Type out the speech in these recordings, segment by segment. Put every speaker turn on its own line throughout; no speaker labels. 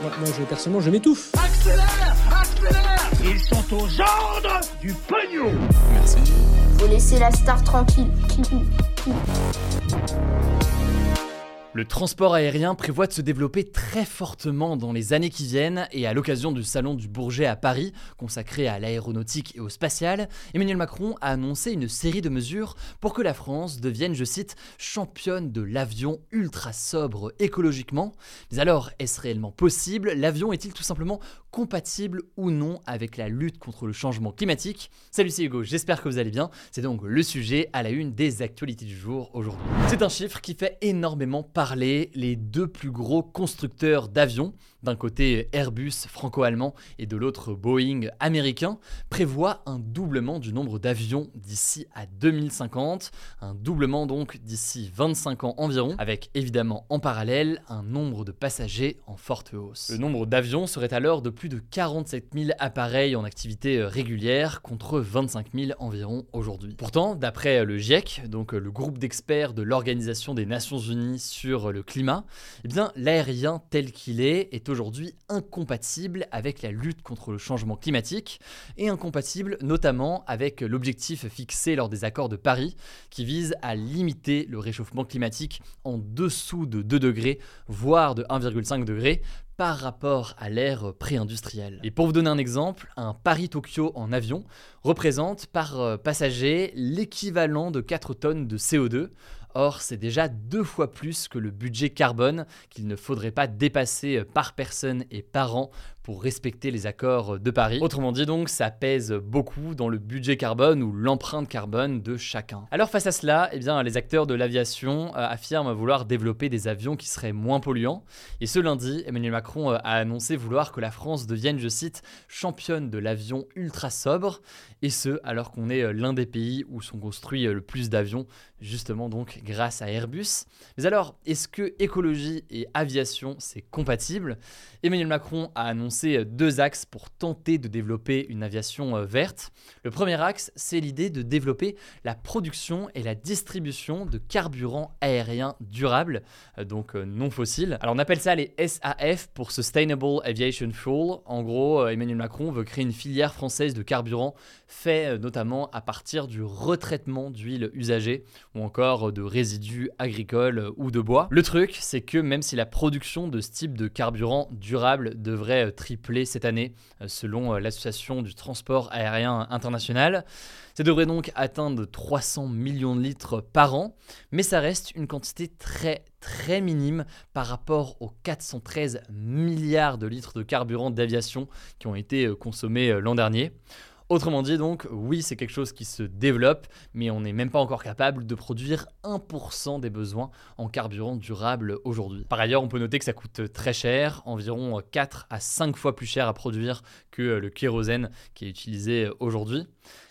Moi, moi, je, personnellement, je m'étouffe.
Accélère Accélère Ils sont aux ordres du pognon
Faut laisser la star tranquille.
Le transport aérien prévoit de se développer très fortement dans les années qui viennent et à l'occasion du salon du Bourget à Paris, consacré à l'aéronautique et au spatial, Emmanuel Macron a annoncé une série de mesures pour que la France devienne, je cite, championne de l'avion ultra sobre écologiquement. Mais alors, est-ce réellement possible? L'avion est-il tout simplement compatible ou non avec la lutte contre le changement climatique? Salut, c'est Hugo, j'espère que vous allez bien. C'est donc le sujet à la une des actualités du jour aujourd'hui. C'est un chiffre qui fait énormément parler. Les deux plus gros constructeurs d'avions, d'un côté Airbus franco-allemand et de l'autre Boeing américain, prévoient un doublement du nombre d'avions d'ici à 2050, un doublement donc d'ici 25 ans environ, avec évidemment en parallèle un nombre de passagers en forte hausse. Le nombre d'avions serait alors de plus de 47 000 appareils en activité régulière contre 25 000 environ aujourd'hui. Pourtant, d'après le GIEC, donc le groupe d'experts de l'Organisation des Nations Unies sur le climat, eh l'aérien tel qu'il est est aujourd'hui incompatible avec la lutte contre le changement climatique et incompatible notamment avec l'objectif fixé lors des accords de Paris qui vise à limiter le réchauffement climatique en dessous de 2 degrés, voire de 1,5 degrés par rapport à l'ère pré-industrielle. Et pour vous donner un exemple, un Paris-Tokyo en avion représente par passager l'équivalent de 4 tonnes de CO2, Or, c'est déjà deux fois plus que le budget carbone qu'il ne faudrait pas dépasser par personne et par an pour respecter les accords de Paris. Autrement dit donc, ça pèse beaucoup dans le budget carbone ou l'empreinte carbone de chacun. Alors face à cela, eh bien, les acteurs de l'aviation euh, affirment vouloir développer des avions qui seraient moins polluants. Et ce lundi, Emmanuel Macron euh, a annoncé vouloir que la France devienne, je cite, championne de l'avion ultra sobre. Et ce, alors qu'on est euh, l'un des pays où sont construits le plus d'avions, justement donc grâce à Airbus. Mais alors, est-ce que écologie et aviation, c'est compatible? Emmanuel Macron a annoncé deux axes pour tenter de développer une aviation verte. Le premier axe, c'est l'idée de développer la production et la distribution de carburants aériens durables, donc non fossiles. Alors on appelle ça les SAF pour Sustainable Aviation Fuel. En gros, Emmanuel Macron veut créer une filière française de carburant fait notamment à partir du retraitement d'huile usagée ou encore de résidus agricoles ou de bois. Le truc, c'est que même si la production de ce type de carburant durable devrait tripler cette année, selon l'Association du transport aérien international, ça devrait donc atteindre 300 millions de litres par an, mais ça reste une quantité très très minime par rapport aux 413 milliards de litres de carburant d'aviation qui ont été consommés l'an dernier. Autrement dit, donc, oui, c'est quelque chose qui se développe, mais on n'est même pas encore capable de produire 1% des besoins en carburant durable aujourd'hui. Par ailleurs, on peut noter que ça coûte très cher, environ 4 à 5 fois plus cher à produire que le kérosène qui est utilisé aujourd'hui.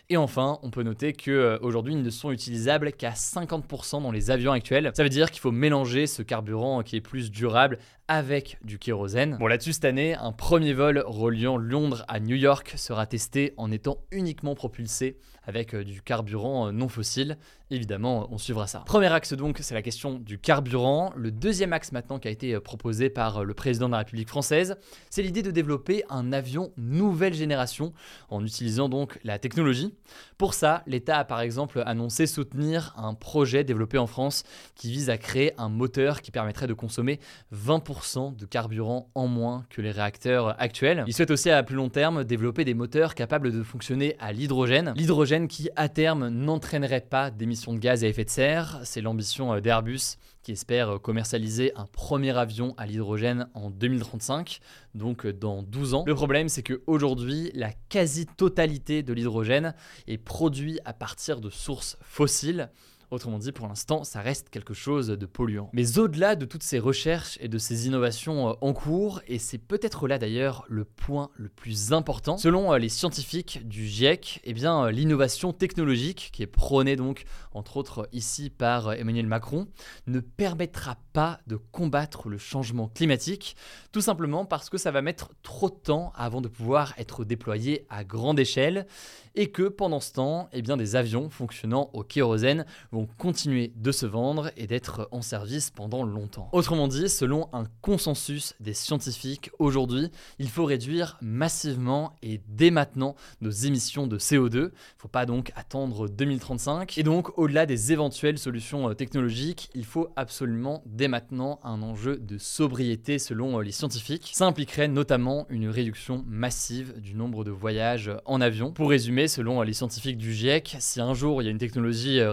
Et enfin, on peut noter qu'aujourd'hui, ils ne sont utilisables qu'à 50% dans les avions actuels. Ça veut dire qu'il faut mélanger ce carburant qui est plus durable avec du kérosène. Bon, là-dessus, cette année, un premier vol reliant Londres à New York sera testé en étant uniquement propulsé avec du carburant non fossile. Évidemment, on suivra ça. Premier axe donc, c'est la question du carburant. Le deuxième axe maintenant qui a été proposé par le président de la République française, c'est l'idée de développer un avion nouvelle génération en utilisant donc la technologie. Pour ça, l'État a par exemple annoncé soutenir un projet développé en France qui vise à créer un moteur qui permettrait de consommer 20% 20% de carburant en moins que les réacteurs actuels. Ils souhaitent aussi à plus long terme développer des moteurs capables de fonctionner à l'hydrogène. L'hydrogène qui à terme n'entraînerait pas d'émissions de gaz à effet de serre. C'est l'ambition euh, d'Airbus qui espère commercialiser un premier avion à l'hydrogène en 2035, donc euh, dans 12 ans. Le problème, c'est qu'aujourd'hui, la quasi-totalité de l'hydrogène est produit à partir de sources fossiles. Autrement dit, pour l'instant, ça reste quelque chose de polluant. Mais au-delà de toutes ces recherches et de ces innovations euh, en cours, et c'est peut-être là d'ailleurs le point le plus important, selon euh, les scientifiques du GIEC, eh bien euh, l'innovation technologique, qui est prônée donc entre autres ici par Emmanuel Macron, ne permettra pas de combattre le changement climatique, tout simplement parce que ça va mettre trop de temps avant de pouvoir être déployé à grande échelle, et que pendant ce temps, eh bien, des avions fonctionnant au kérosène continuer de se vendre et d'être en service pendant longtemps. Autrement dit, selon un consensus des scientifiques aujourd'hui, il faut réduire massivement et dès maintenant nos émissions de CO2. Il ne faut pas donc attendre 2035. Et donc, au-delà des éventuelles solutions euh, technologiques, il faut absolument dès maintenant un enjeu de sobriété selon euh, les scientifiques. Ça impliquerait notamment une réduction massive du nombre de voyages en avion. Pour résumer, selon les scientifiques du GIEC, si un jour il y a une technologie euh,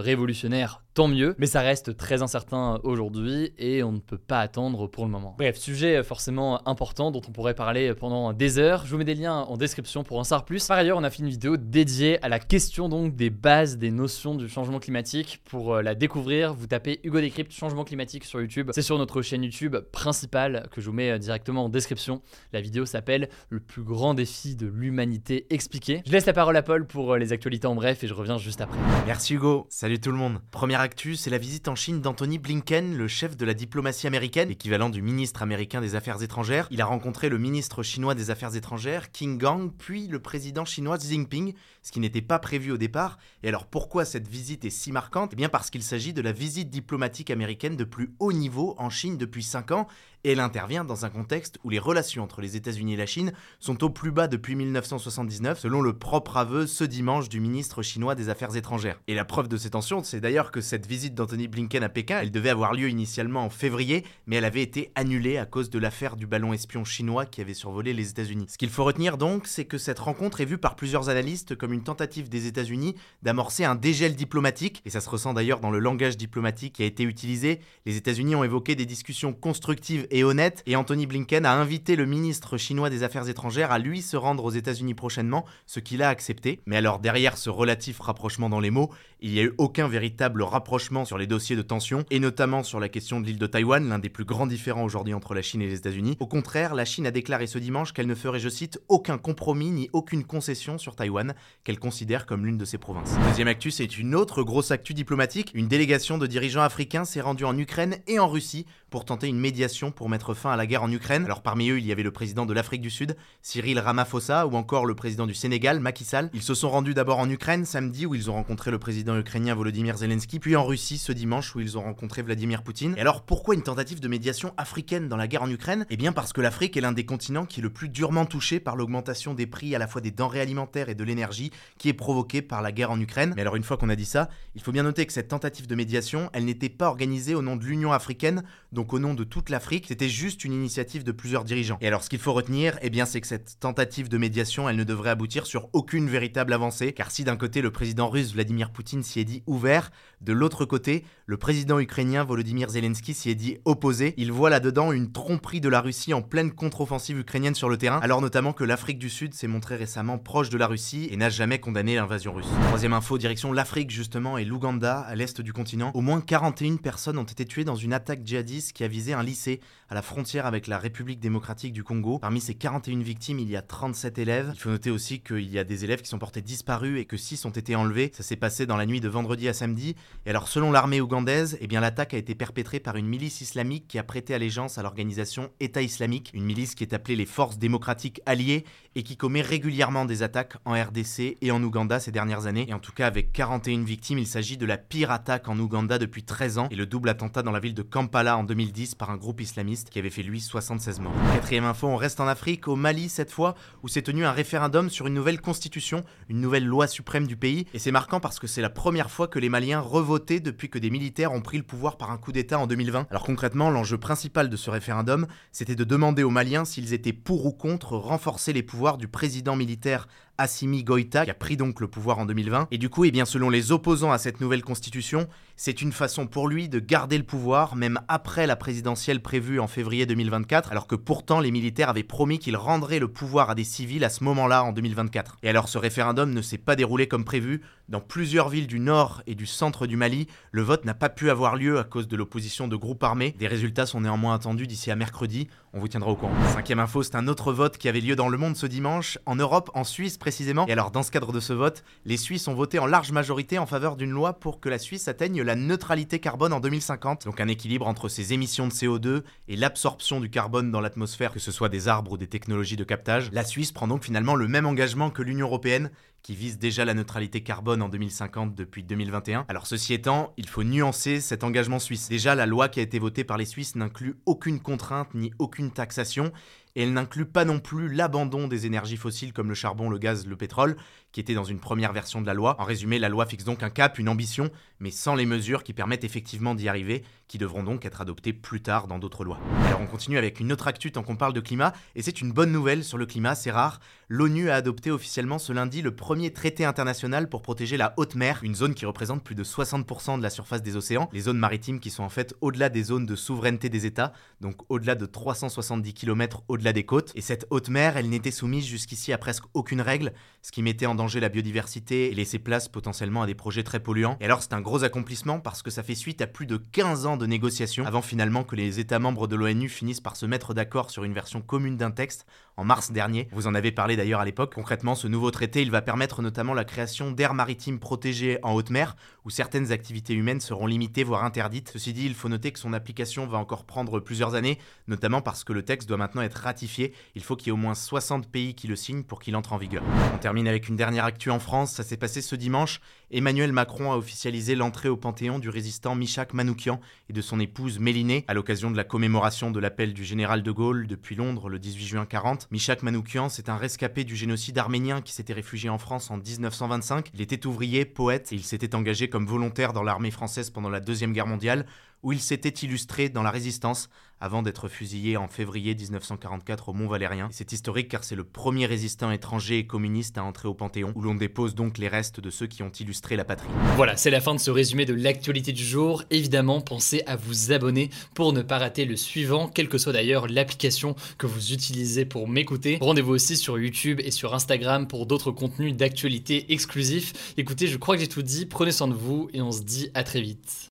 révolutionnaire tant mieux, mais ça reste très incertain aujourd'hui et on ne peut pas attendre pour le moment. Bref, sujet forcément important dont on pourrait parler pendant des heures. Je vous mets des liens en description pour en savoir plus. Par ailleurs, on a fait une vidéo dédiée à la question donc des bases des notions du changement climatique. Pour euh, la découvrir, vous tapez Hugo Décrypte changement climatique sur YouTube. C'est sur notre chaîne YouTube principale que je vous mets euh, directement en description. La vidéo s'appelle Le plus grand défi de l'humanité expliqué. Je laisse la parole à Paul pour euh, les actualités en bref et je reviens juste après.
Merci Hugo. Salut tout le monde. Première c'est la visite en Chine d'Anthony Blinken, le chef de la diplomatie américaine, équivalent du ministre américain des Affaires étrangères. Il a rencontré le ministre chinois des Affaires étrangères, King Gang, puis le président chinois Xi Jinping, ce qui n'était pas prévu au départ. Et alors pourquoi cette visite est si marquante? Eh bien parce qu'il s'agit de la visite diplomatique américaine de plus haut niveau en Chine depuis 5 ans et elle intervient dans un contexte où les relations entre les États-Unis et la Chine sont au plus bas depuis 1979, selon le propre aveu ce dimanche du ministre chinois des Affaires étrangères. Et la preuve de ces tensions, c'est d'ailleurs que cette visite d'Anthony Blinken à Pékin, elle devait avoir lieu initialement en février, mais elle avait été annulée à cause de l'affaire du ballon espion chinois qui avait survolé les États-Unis. Ce qu'il faut retenir donc, c'est que cette rencontre est vue par plusieurs analystes comme une tentative des États-Unis d'amorcer un dégel diplomatique, et ça se ressent d'ailleurs dans le langage diplomatique qui a été utilisé. Les États-Unis ont évoqué des discussions constructives et honnête, et Anthony Blinken a invité le ministre chinois des Affaires étrangères à lui se rendre aux États-Unis prochainement, ce qu'il a accepté. Mais alors derrière ce relatif rapprochement dans les mots, il n'y a eu aucun véritable rapprochement sur les dossiers de tension, et notamment sur la question de l'île de Taïwan, l'un des plus grands différents aujourd'hui entre la Chine et les États-Unis. Au contraire, la Chine a déclaré ce dimanche qu'elle ne ferait, je cite, aucun compromis ni aucune concession sur Taïwan, qu'elle considère comme l'une de ses provinces. Deuxième actu, c'est une autre grosse actu diplomatique. Une délégation de dirigeants africains s'est rendue en Ukraine et en Russie pour tenter une médiation pour mettre fin à la guerre en Ukraine. Alors parmi eux, il y avait le président de l'Afrique du Sud, Cyril Ramaphosa, ou encore le président du Sénégal, Macky Sall. Ils se sont rendus d'abord en Ukraine samedi où ils ont rencontré le président ukrainien Volodymyr Zelensky, puis en Russie ce dimanche où ils ont rencontré Vladimir Poutine. Et alors pourquoi une tentative de médiation africaine dans la guerre en Ukraine? Eh bien parce que l'Afrique est l'un des continents qui est le plus durement touché par l'augmentation des prix à la fois des denrées alimentaires et de l'énergie qui est provoquée par la guerre en Ukraine. Mais alors une fois qu'on a dit ça, il faut bien noter que cette tentative de médiation, elle n'était pas organisée au nom de l'Union africaine, donc au nom de toute l'Afrique, c'était juste une initiative de plusieurs dirigeants. Et alors ce qu'il faut retenir, eh bien c'est que cette tentative de médiation, elle ne devrait aboutir sur aucune véritable avancée, car si d'un côté le président russe Vladimir Poutine s'y est dit ouvert, de l'autre côté, le président ukrainien Volodymyr Zelensky s'y est dit opposé. Il voit là-dedans une tromperie de la Russie en pleine contre-offensive ukrainienne sur le terrain, alors notamment que l'Afrique du Sud s'est montrée récemment proche de la Russie et n'a jamais condamné l'invasion russe. Troisième info, direction l'Afrique justement et l'Ouganda, à l'est du continent. Au moins 41 personnes ont été tuées dans une attaque djihadiste qui a visé un lycée à la frontière avec la République démocratique du Congo. Parmi ces 41 victimes, il y a 37 élèves. Il faut noter aussi qu'il y a des élèves qui sont portés disparus et que 6 ont été enlevés. Ça s'est passé dans la nuit de vendredi à samedi. Et alors, selon l'armée ougandaise, eh bien l'attaque a été perpétrée par une milice islamique qui a prêté allégeance à l'organisation État islamique, une milice qui est appelée les Forces démocratiques alliées et qui commet régulièrement des attaques en RDC et en Ouganda ces dernières années. Et en tout cas, avec 41 victimes, il s'agit de la pire attaque en Ouganda depuis 13 ans et le double attentat dans la ville de Kampala en 2010 par un groupe islamiste qui avait fait lui 76 morts. Quatrième info, on reste en Afrique, au Mali cette fois, où s'est tenu un référendum sur une nouvelle constitution, une nouvelle loi suprême du pays, et c'est marquant parce que c'est la première fois que les Maliens revotaient depuis que des militaires ont pris le pouvoir par un coup d'État en 2020. Alors concrètement, l'enjeu principal de ce référendum, c'était de demander aux Maliens s'ils étaient pour ou contre renforcer les pouvoirs du président militaire Assimi Goïta, qui a pris donc le pouvoir en 2020. Et du coup, eh bien, selon les opposants à cette nouvelle constitution, c'est une façon pour lui de garder le pouvoir, même après la présidentielle prévue en février 2024, alors que pourtant les militaires avaient promis qu'ils rendraient le pouvoir à des civils à ce moment-là, en 2024. Et alors ce référendum ne s'est pas déroulé comme prévu. Dans plusieurs villes du nord et du centre du Mali, le vote n'a pas pu avoir lieu à cause de l'opposition de groupes armés. Des résultats sont néanmoins attendus d'ici à mercredi. On vous tiendra au courant. Cinquième info, c'est un autre vote qui avait lieu dans le monde ce dimanche, en Europe, en Suisse précisément. Et alors dans ce cadre de ce vote, les Suisses ont voté en large majorité en faveur d'une loi pour que la Suisse atteigne la neutralité carbone en 2050. Donc un équilibre entre ses émissions de CO2 et l'absorption du carbone dans l'atmosphère, que ce soit des arbres ou des technologies de captage. La Suisse prend donc finalement le même engagement que l'Union européenne qui vise déjà la neutralité carbone en 2050 depuis 2021. Alors ceci étant, il faut nuancer cet engagement suisse. Déjà, la loi qui a été votée par les Suisses n'inclut aucune contrainte ni aucune taxation, et elle n'inclut pas non plus l'abandon des énergies fossiles comme le charbon, le gaz, le pétrole, qui était dans une première version de la loi. En résumé, la loi fixe donc un cap, une ambition, mais sans les mesures qui permettent effectivement d'y arriver, qui devront donc être adoptées plus tard dans d'autres lois. Alors on continue avec une autre actu tant qu'on parle de climat, et c'est une bonne nouvelle sur le climat, c'est rare. L'ONU a adopté officiellement ce lundi le premier traité international pour protéger la haute mer, une zone qui représente plus de 60% de la surface des océans, les zones maritimes qui sont en fait au-delà des zones de souveraineté des États, donc au-delà de 370 km au-delà des côtes. Et cette haute mer, elle n'était soumise jusqu'ici à presque aucune règle, ce qui mettait en danger la biodiversité et laissait place potentiellement à des projets très polluants. Et alors c'est un gros accomplissement parce que ça fait suite à plus de 15 ans de négociations avant finalement que les États membres de l'ONU finissent par se mettre d'accord sur une version commune d'un texte en mars dernier. Vous en avez parlé d'ailleurs à l'époque. Concrètement, ce nouveau traité, il va permettre notamment la création d'aires maritimes protégées en haute mer, où certaines activités humaines seront limitées, voire interdites. Ceci dit, il faut noter que son application va encore prendre plusieurs années, notamment parce que le texte doit maintenant être Il faut qu'il y ait au moins 60 pays qui le signent pour qu'il entre en vigueur. On termine avec une dernière actu en France. Ça s'est passé ce dimanche. Emmanuel Macron a officialisé l'entrée au Panthéon du résistant Michak Manoukian et de son épouse Mélinée à l'occasion de la commémoration de l'appel du général de Gaulle depuis Londres le 18 juin 40. Michak Manoukian, c'est un rescapé du génocide arménien qui s'était réfugié en France en 1925. Il était ouvrier, poète et il s'était engagé comme volontaire dans l'armée française pendant la Deuxième Guerre mondiale où il s'était illustré dans la résistance avant d'être fusillé en février 1944 au Mont Valérien. C'est historique car c'est le premier résistant étranger et communiste à entrer au Panthéon, où l'on dépose donc les restes de ceux qui ont illustré la patrie.
Voilà, c'est la fin de ce résumé de l'actualité du jour. Évidemment, pensez à vous abonner pour ne pas rater le suivant, quelle que soit d'ailleurs l'application que vous utilisez pour m'écouter. Rendez-vous aussi sur YouTube et sur Instagram pour d'autres contenus d'actualité exclusifs. Écoutez, je crois que j'ai tout dit, prenez soin de vous et on se dit à très vite.